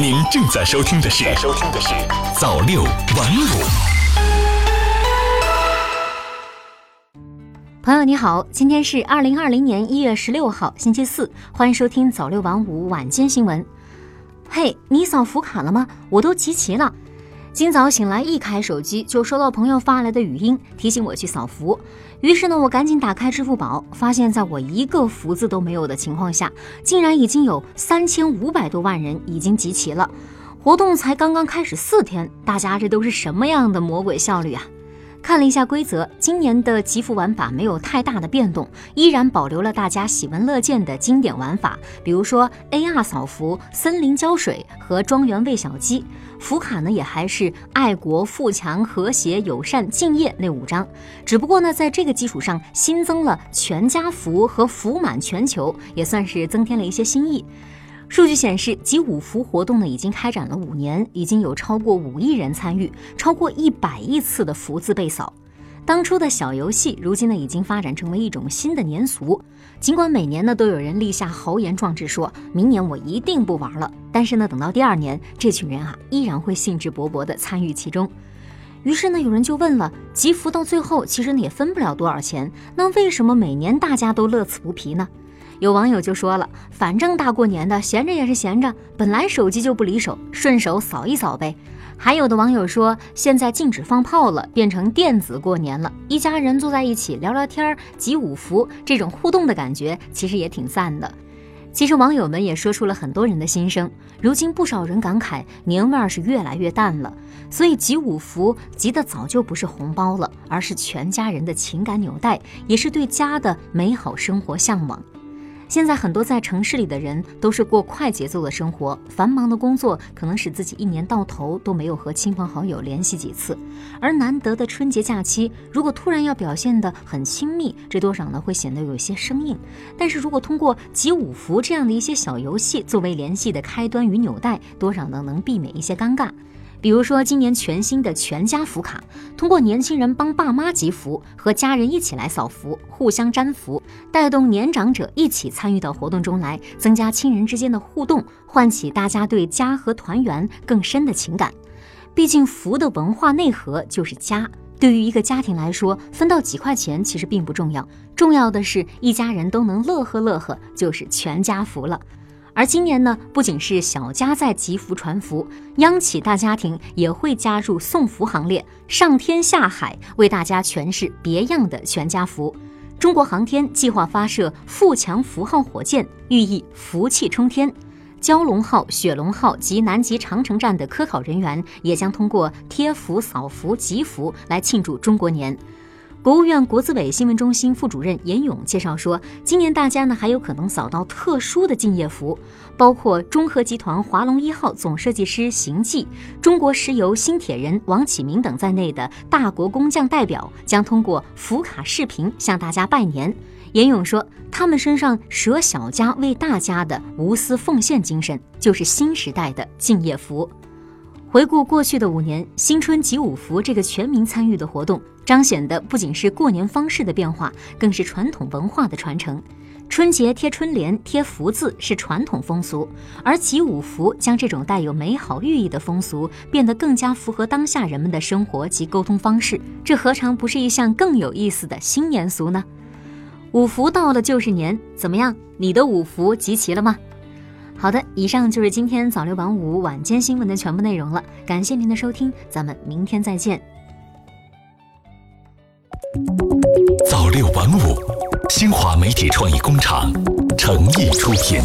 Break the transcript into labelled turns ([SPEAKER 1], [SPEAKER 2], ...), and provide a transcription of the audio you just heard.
[SPEAKER 1] 您正在收听的是《收听的是早六晚五》。
[SPEAKER 2] 朋友你好，今天是二零二零年一月十六号，星期四，欢迎收听早六晚五晚间新闻。嘿，你扫福卡了吗？我都集齐了。今早醒来，一开手机就收到朋友发来的语音，提醒我去扫福。于是呢，我赶紧打开支付宝，发现在我一个福字都没有的情况下，竟然已经有三千五百多万人已经集齐了。活动才刚刚开始四天，大家这都是什么样的魔鬼效率啊？看了一下规则，今年的集福玩法没有太大的变动，依然保留了大家喜闻乐见的经典玩法，比如说 AR 扫福、森林浇水和庄园喂小鸡。福卡呢也还是爱国、富强、和谐、友善、敬业那五张，只不过呢在这个基础上新增了全家福和福满全球，也算是增添了一些新意。数据显示，集五福活动呢已经开展了五年，已经有超过五亿人参与，超过一百亿次的福字被扫。当初的小游戏，如今呢已经发展成为一种新的年俗。尽管每年呢都有人立下豪言壮志，说明年我一定不玩了，但是呢等到第二年，这群人啊依然会兴致勃勃地参与其中。于是呢有人就问了：集福到最后其实呢也分不了多少钱，那为什么每年大家都乐此不疲呢？有网友就说了，反正大过年的，闲着也是闲着，本来手机就不离手，顺手扫一扫呗。还有的网友说，现在禁止放炮了，变成电子过年了，一家人坐在一起聊聊天儿，集五福，这种互动的感觉其实也挺赞的。其实网友们也说出了很多人的心声，如今不少人感慨年味儿是越来越淡了，所以集五福集的早就不是红包了，而是全家人的情感纽带，也是对家的美好生活向往。现在很多在城市里的人都是过快节奏的生活，繁忙的工作可能使自己一年到头都没有和亲朋好友联系几次，而难得的春节假期，如果突然要表现得很亲密，这多少呢会显得有些生硬。但是如果通过集五福这样的一些小游戏作为联系的开端与纽带，多少呢能避免一些尴尬。比如说，今年全新的全家福卡，通过年轻人帮爸妈集福，和家人一起来扫福，互相粘福，带动年长者一起参与到活动中来，增加亲人之间的互动，唤起大家对家和团圆更深的情感。毕竟福的文化内核就是家，对于一个家庭来说，分到几块钱其实并不重要，重要的是一家人都能乐呵乐呵，就是全家福了。而今年呢，不仅是小家在集福传福，央企大家庭也会加入送福行列，上天下海为大家诠释别样的全家福。中国航天计划发射富强福号火箭，寓意福气冲天。蛟龙号、雪龙号及南极长城站的科考人员也将通过贴福、扫福、集福来庆祝中国年。国务院国资委新闻中心副主任严勇介绍说，今年大家呢还有可能扫到特殊的敬业福，包括中核集团华龙一号总设计师邢继、中国石油新铁人王启明等在内的大国工匠代表将通过福卡视频向大家拜年。严勇说，他们身上舍小家为大家的无私奉献精神，就是新时代的敬业福。回顾过去的五年，新春集五福这个全民参与的活动，彰显的不仅是过年方式的变化，更是传统文化的传承。春节贴春联、贴福字是传统风俗，而集五福将这种带有美好寓意的风俗变得更加符合当下人们的生活及沟通方式，这何尝不是一项更有意思的新年俗呢？五福到了就是年，怎么样？你的五福集齐了吗？好的，以上就是今天早六晚五晚间新闻的全部内容了。感谢您的收听，咱们明天再见。
[SPEAKER 1] 早六晚五，新华媒体创意工厂诚意出品。